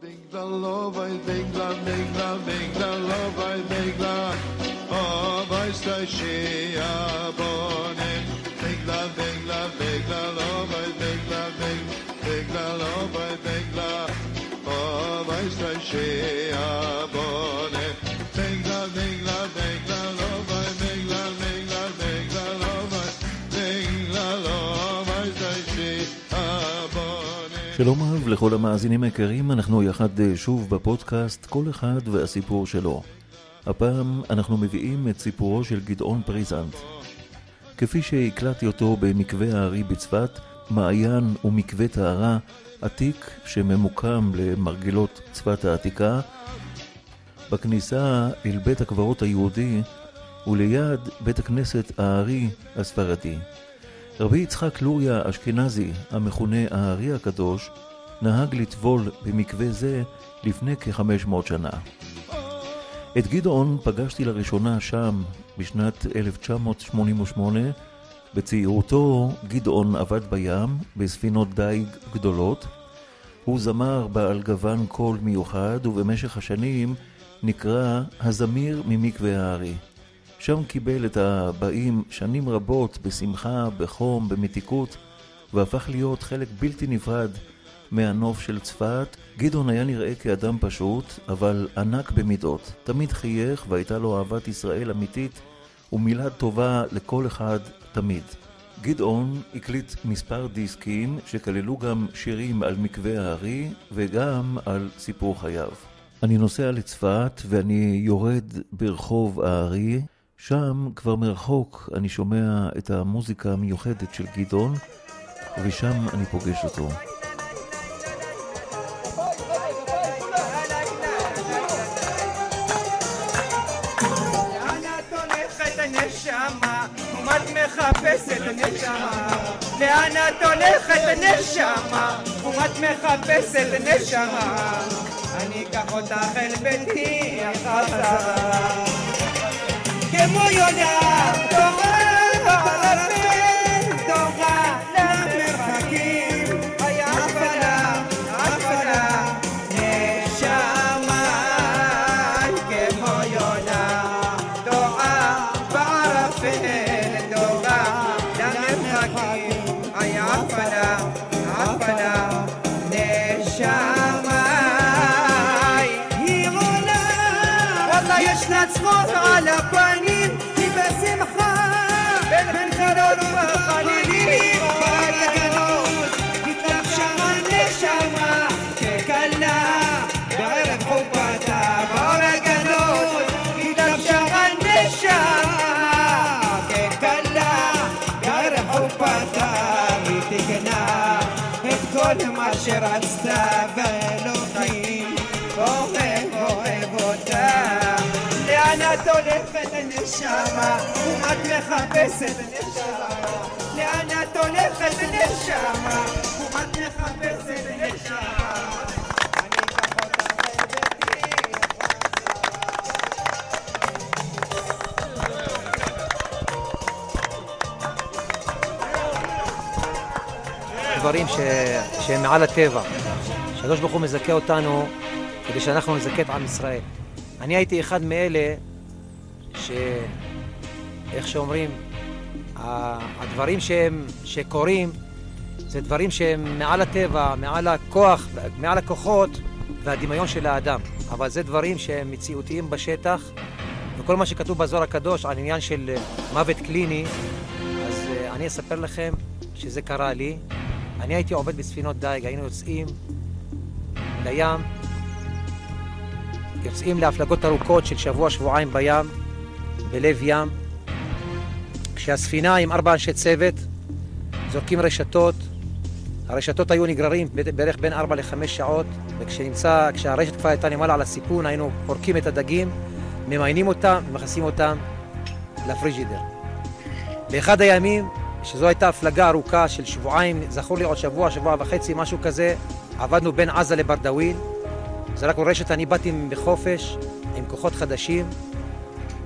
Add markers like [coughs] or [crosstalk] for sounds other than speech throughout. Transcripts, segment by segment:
Ding dong, love, I think, love, ding love, ding שלום רב לכל המאזינים היקרים, אנחנו יחד אה, שוב בפודקאסט כל אחד והסיפור שלו. הפעם אנחנו מביאים את סיפורו של גדעון פריזנט. כפי שהקלטתי אותו במקווה הארי בצפת, מעיין ומקווה טהרה, עתיק שממוקם למרגלות צפת העתיקה, בכניסה אל בית הקברות היהודי וליד בית הכנסת הארי הספרדי. רבי יצחק לוריה אשכנזי, המכונה הארי הקדוש, נהג לטבול במקווה זה לפני כ-500 שנה. את גדעון פגשתי לראשונה שם בשנת 1988. בצעירותו גדעון עבד בים בספינות דיג גדולות. הוא זמר בעל גוון קול מיוחד ובמשך השנים נקרא הזמיר ממקווה הארי. שם קיבל את הבאים שנים רבות בשמחה, בחום, במתיקות, והפך להיות חלק בלתי נפרד מהנוף של צפת. גדעון היה נראה כאדם פשוט, אבל ענק במידות. תמיד חייך והייתה לו אהבת ישראל אמיתית ומילת טובה לכל אחד תמיד. גדעון הקליט מספר דיסקים שכללו גם שירים על מקווה הארי וגם על סיפור חייו. אני נוסע לצפת ואני יורד ברחוב הארי, שם כבר מרחוק אני שומע את המוזיקה המיוחדת של גדעון ושם אני פוגש אותו. לאן את הולכת נשמה? לאן את הולכת נשמה? ומה את מחפשת נשמה? אני אקח אותך אל ביתי החזרה כמו יונה שרצתה ואלוהים אוהב אוהב אותה. לאן את הולכת הנשמה ומה את מחפשת נשמה. לאן את הולכת נשמה ומה את מחפשת דברים ש... שהם מעל הטבע. שהקדוש ברוך הוא מזכה אותנו כדי שאנחנו נזכה את עם ישראל. אני הייתי אחד מאלה ש... איך שאומרים, הדברים שהם, שקורים זה דברים שהם מעל הטבע, מעל הכוח, מעל הכוחות והדמיון של האדם. אבל זה דברים שהם מציאותיים בשטח, וכל מה שכתוב בזוהר הקדוש על עניין של מוות קליני, אז אה, אני אספר לכם שזה קרה לי. אני הייתי עובד בספינות דייג, היינו יוצאים לים, יוצאים להפלגות ארוכות של שבוע-שבועיים בים, בלב ים. כשהספינה עם ארבע אנשי צוות זורקים רשתות, הרשתות היו נגררים בערך בין ארבע לחמש שעות, וכשנמצא, כשהרשת כבר הייתה למעלה על הסיפון, היינו פורקים את הדגים, ממיינים אותם ומכניסים אותם לפריג'ידר. באחד הימים, שזו הייתה הפלגה ארוכה של שבועיים, זכור לי עוד שבוע, שבוע וחצי, משהו כזה, עבדנו בין עזה לברדוויל, זרקנו רשת, אני באתי בחופש עם כוחות חדשים,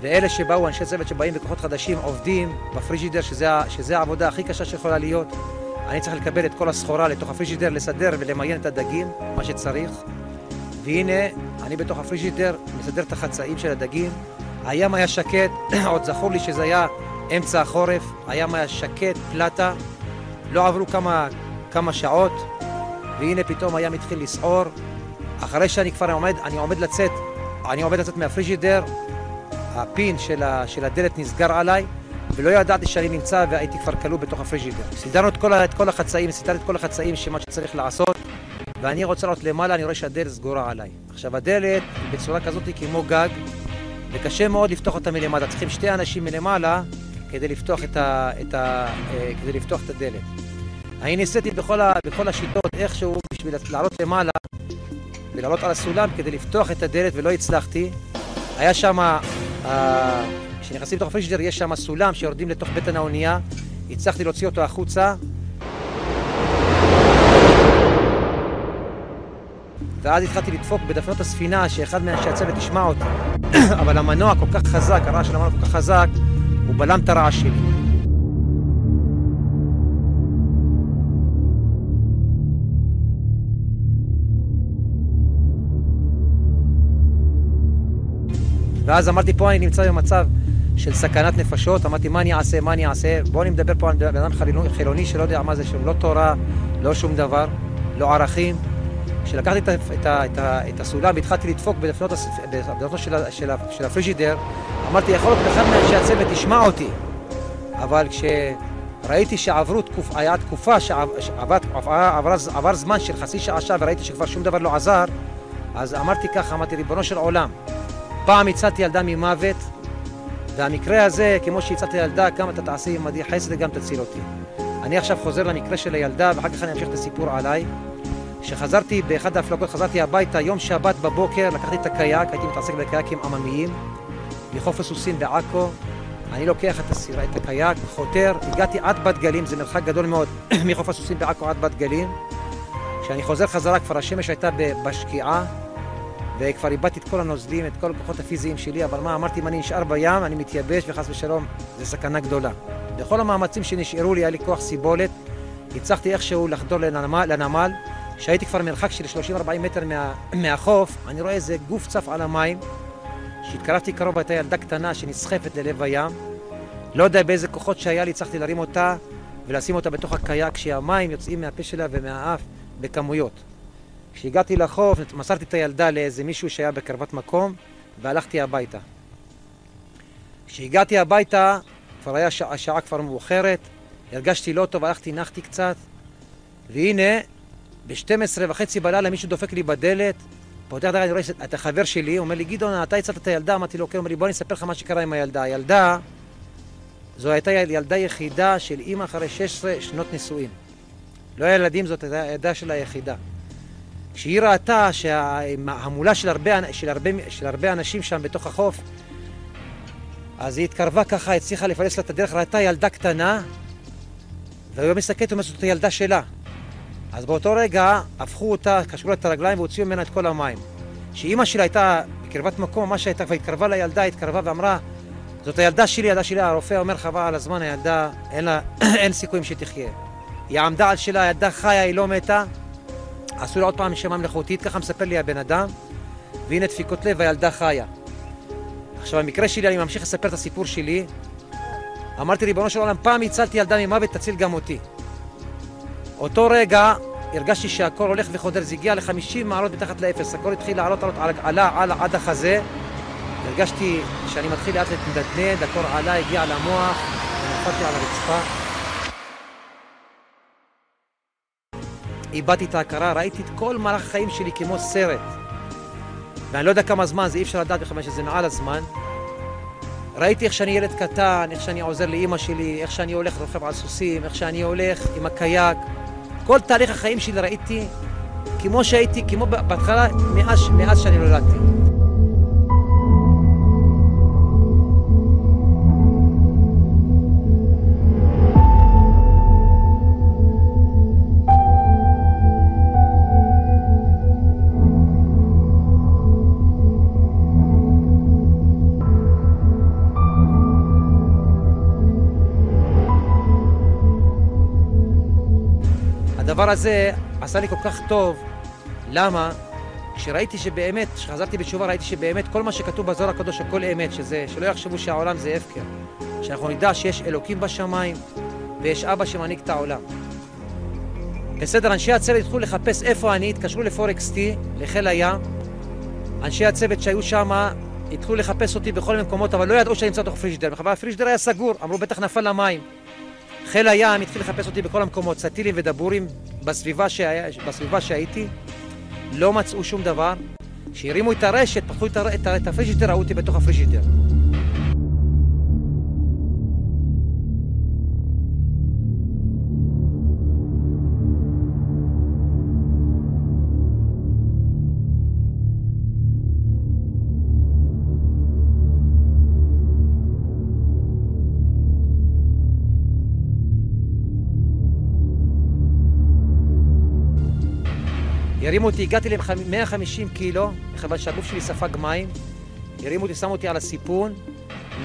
ואלה שבאו, אנשי צוות שבאים בכוחות חדשים, עובדים בפריג'ידר, שזה, שזה העבודה הכי קשה שיכולה להיות. אני צריך לקבל את כל הסחורה לתוך הפריג'ידר, לסדר ולמיין את הדגים, מה שצריך. והנה, אני בתוך הפריג'ידר, מסדר את החצאים של הדגים. הים היה שקט, [clears throat] עוד זכור לי שזה היה אמצע החורף, הים היה שקט, פלטה. לא עברו כמה, כמה שעות, והנה פתאום הים התחיל לסעור. אחרי שאני כבר עומד, אני עומד לצאת, אני עומד לצאת מהפריג'ידר, הפין של, ה, של הדלת נסגר עליי, ולא ידעתי שאני נמצא והייתי כבר כלוא בתוך הפריג'ידר. סידרנו את כל, את כל החצאים, סידרתי את כל החצאים שמה שצריך לעשות, ואני רוצה לעלות למעלה, אני רואה שהדלת סגורה עליי. עכשיו הדלת היא בצורה כזאת כמו גג, וקשה מאוד לפתוח אותה מלמטה. צריכים שתי אנשים מלמעלה כדי לפתוח את, ה, את, ה, אה, כדי לפתוח את הדלת. אני ניסיתי בכל, ה, בכל השיטות איכשהו בשביל לעלות למעלה ולעלות על הסולם כדי לפתוח את הדלת ולא הצלחתי. היה שם, אה, כשנכנסים לתוך הפריג'דר יש שם סולם שיורדים לתוך בטן האונייה. הצלחתי להוציא אותו החוצה. ואז התחלתי לדפוק בדפנות הספינה שאחד מאנשי הצוות ישמע אותי. [clears throat] אבל המנוע כל כך חזק, הרעש של המנוע כל כך חזק, הוא בלם את הרעש שלי. ואז אמרתי, פה אני נמצא במצב של סכנת נפשות, אמרתי, מה אני אעשה, מה אני אעשה? בואו אני מדבר פה על בן אדם חילוני, שלא יודע מה זה שם, לא תורה, לא שום דבר, לא ערכים. כשלקחתי את, את, את, את הסולם והתחלתי לדפוק בדפנות, בדפנות של, של, של הפריג'ידר, אמרתי, יכול להיות אחד מאנשי הצוות ישמע אותי. אבל כשראיתי שעברו תקופ, היה תקופה שעבר, שעבר, עבר, עבר זמן של חצי שעה שעה וראיתי שכבר שום דבר לא עזר, אז אמרתי ככה, אמרתי, ריבונו של עולם, פעם הצלתי ילדה ממוות, והמקרה הזה, כמו שהצלתי ילדה, גם אתה תעשה עמדי חסד וגם תציל אותי. אני עכשיו חוזר למקרה של הילדה, ואחר כך אני אמשיך את הסיפור עליי. כשחזרתי באחד ההפלגות, חזרתי הביתה, יום שבת בבוקר, לקחתי את הקייק, הייתי מתעסק בקייקים עממיים, מחוף הסוסים בעכו. אני לוקח את, הסירה, את הקייק, חותר, הגעתי עד בת גלים, זה מרחק גדול מאוד [coughs] מחוף הסוסים בעכו עד בת גלים. כשאני חוזר חזרה, כבר השמש הייתה בשקיעה, וכבר איבדתי את כל הנוזלים, את כל הכוחות הפיזיים שלי, אבל מה, אמרתי, אם אני נשאר בים, אני מתייבש, וחס ושלום, זו סכנה גדולה. בכל המאמצים שנשארו לי, היה לי כוח סיבולת, הצלחתי איכשהו לחדור לנמל, לנמל. כשהייתי כבר מרחק של 30-40 מטר מה, מהחוף, אני רואה איזה גוף צף על המים. כשהתקרבתי קרוב הייתה ילדה קטנה שנסחפת ללב הים. לא יודע באיזה כוחות שהיה לי, הצלחתי להרים אותה ולשים אותה בתוך הקייק, כשהמים יוצאים מהפה שלה ומהאף בכמויות. כשהגעתי לחוף, מסרתי את הילדה לאיזה מישהו שהיה בקרבת מקום, והלכתי הביתה. כשהגעתי הביתה, כבר היה שעה, השעה כבר מאוחרת, הרגשתי לא טוב, הלכתי, נחתי קצת, והנה, ב-12 וחצי בלילה מישהו דופק לי בדלת, פותח הדלת, אני רואה את החבר שלי, אומר לי, גדעון, אתה הצלת את הילדה? אמרתי לו, כן, אומר לי, בוא אני אספר לך מה שקרה עם הילדה. הילדה, זו הייתה ילדה יחידה של אימא אחרי 16 שנות נישואים. לא היה ילדים, זאת הייתה הילדה שלה היחידה. כשהיא ראתה שההמולה של הרבה, של, הרבה, של הרבה אנשים שם בתוך החוף, אז היא התקרבה ככה, הצליחה לפלס לה את הדרך, ראתה ילדה קטנה, והיא מסתכלת ואומרת שזאת הילדה שלה. אז באותו רגע הפכו אותה, קשרו לה את הרגליים והוציאו ממנה את כל המים. כשאימא שלה הייתה בקרבת מקום, ממש הייתה, והתקרבה לילדה, התקרבה ואמרה, זאת הילדה שלי, הילדה שלי, הרופא אומר חבל על הזמן, הילדה, אין לה, [clears throat] אין סיכויים שתחיה. היא עמדה על שלה, הילדה חיה, היא לא מתה, עשו לה עוד פעם נשימה מלאכותית, ככה מספר לי הבן אדם, והנה דפיקות לב, הילדה חיה. עכשיו, במקרה שלי, אני ממשיך לספר את הסיפור שלי. אמרתי, ריבונו של עולם, פעם הצלתי ילדה ממוות, תציל גם אותי. אותו רגע הרגשתי שהקור הולך וחודר, זה הגיע ל-50 מעלות מתחת לאפס, הקור התחיל לעלות, לעלות, עלה, עלה עד החזה. הרגשתי שאני מתחיל לאט להתנדנד, הקור עלה, הגיע למוח, ונפלתי על הרצפה. איבדתי את ההכרה, ראיתי את כל מהלך החיים שלי כמו סרט. ואני לא יודע כמה זמן, זה אי אפשר לדעת בכלל שזה מעל הזמן. ראיתי איך שאני ילד קטן, איך שאני עוזר לאימא שלי, איך שאני הולך רוכב על סוסים, איך שאני הולך עם הקייק. כל תהליך החיים שלי ראיתי כמו שהייתי, כמו בהתחלה, מאז, מאז שאני נולדתי. הדבר הזה עשה לי כל כך טוב, למה? כשראיתי שבאמת, כשחזרתי בתשובה, ראיתי שבאמת כל מה שכתוב בזוהר הקדוש, הכל אמת, שזה, שלא יחשבו שהעולם זה הפקר. שאנחנו נדע שיש אלוקים בשמיים, ויש אבא שמנהיג את העולם. בסדר, אנשי הצוות התחילו לחפש איפה אני, התקשרו לפורקס טי, לחיל הים. אנשי הצוות שהיו שם התחילו לחפש אותי בכל מיני מקומות, אבל לא ידעו שאני נמצא בתוך פריג'דר. מחבר הפריג'דר היה סגור, אמרו בטח נפל למים. חיל הים התחיל לחפש אותי בכל המקומות, סטילים ודבורים בסביבה, שהיה, בסביבה שהייתי, לא מצאו שום דבר. כשהרימו את הרשת, פתחו את, הר... את ראו אותי בתוך הפריג'דר. הרימו אותי, הגעתי ל-150 קילו, מכיוון שהגוף שלי ספג מים. הרימו אותי, שמו אותי על הסיפון,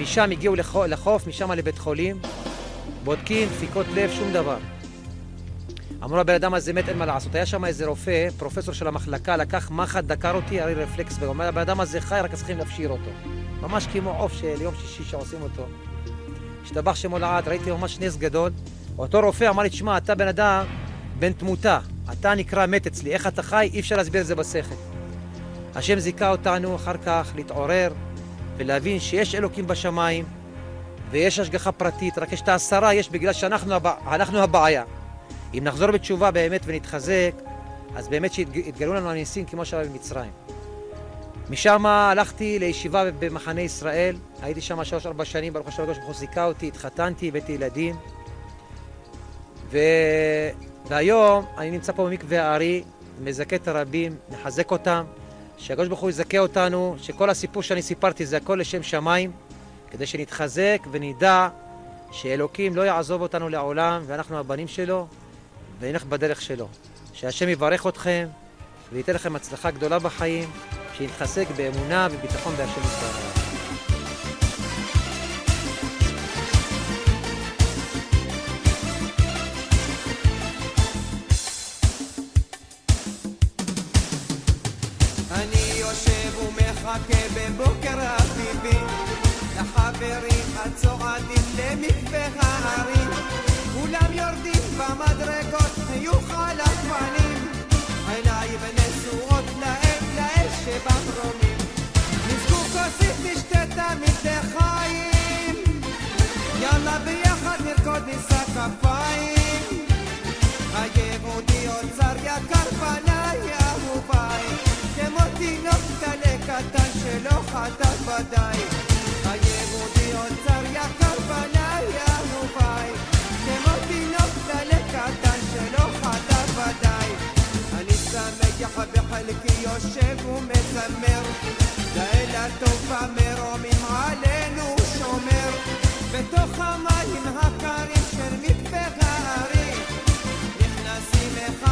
משם הגיעו לחוף, משם לבית חולים. בודקים, דפיקות לב, שום דבר. אמרו לבן אדם הזה מת, אין מה לעשות. היה שם איזה רופא, פרופסור של המחלקה, לקח מחט, דקר אותי, הרי רפלקס, ואומר, הבן אדם הזה חי, רק צריכים להפשיר אותו. ממש כמו עוף של יום שישי שעושים אותו. השתבח שמו לעד, ראיתי ממש נס גדול. אותו רופא אמר לי, תשמע, אתה בן אדם בן תמותה. אתה נקרא מת אצלי, איך אתה חי? אי אפשר להסביר את זה בשכל. השם זיכה אותנו אחר כך להתעורר ולהבין שיש אלוקים בשמיים ויש השגחה פרטית, רק יש את העשרה, יש בגלל שאנחנו הבע... הבעיה. אם נחזור בתשובה באמת ונתחזק, אז באמת שיתגלו לנו הניסים כמו שהיה במצרים. משם הלכתי לישיבה במחנה ישראל, הייתי שם שלוש-ארבע שנים, ברוך השם הקדוש ברוך הוא זיכה אותי, התחתנתי, הבאתי ילדים. ו... והיום אני נמצא פה במקווה הארי, מזכה את הרבים, מחזק אותם, שהקדוש ברוך הוא יזכה אותנו, שכל הסיפור שאני סיפרתי זה הכל לשם שמיים, כדי שנתחזק ונדע שאלוקים לא יעזוב אותנו לעולם, ואנחנו הבנים שלו, ונלך בדרך שלו. שהשם יברך אתכם, וייתן לכם הצלחה גדולה בחיים, שנתחזק באמונה וביטחון בהשם יתברך. למקווה ההרים כולם יורדים במדרגות חיוך על הפנים עיניים נשואות לאל לאש שבדרומים נזכו כוסית נשתה תמיד לחיים. יאללה ביחד נרקוד נישא כפיים. היהודי אוצר יקר פניי אהוביי. כמו תינוק קטן שלא חטא ודאי אני שמח בחלקי יושב ומזמר לאל הטוב המרומים עלינו שומר בתוך המים הקרים של מקווה הארי נכנסים אחד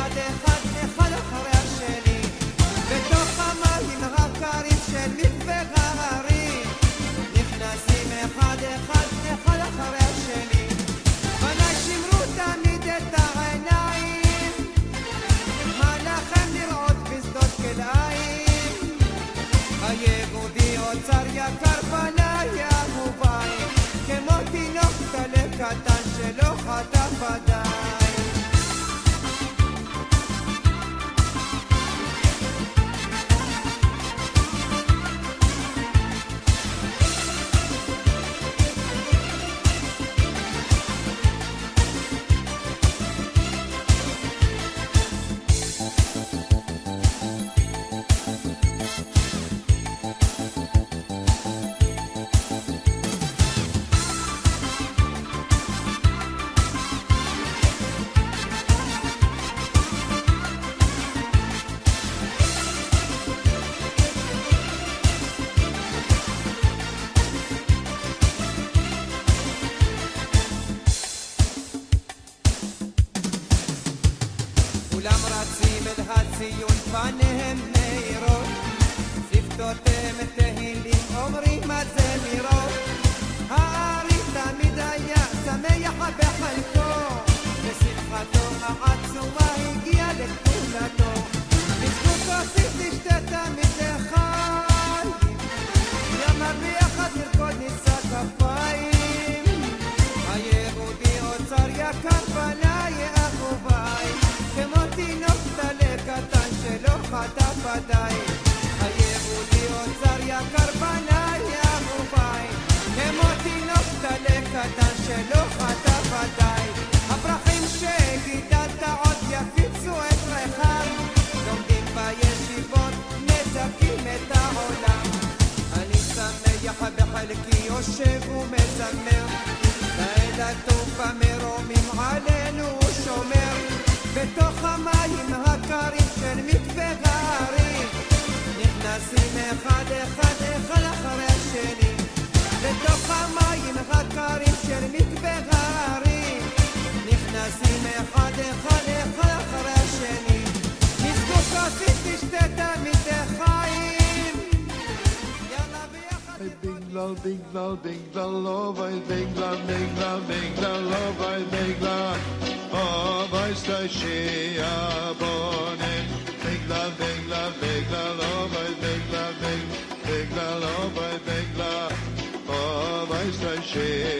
אל הציון פניהם מאירות. שפתותיהם תהילים אומרים הזמירות הארי תמיד היה שמח בחלקו. ושמחתו העצומה הגיעה לגבולתו בזכות כוסית תשתה חושב ding-la, ding-la, love I ding-la, ding-la, love I ding-la, of I stashi abonim. Ding-la, ding-la, love I ding-la, ding-la, love I ding-la, of I stashi.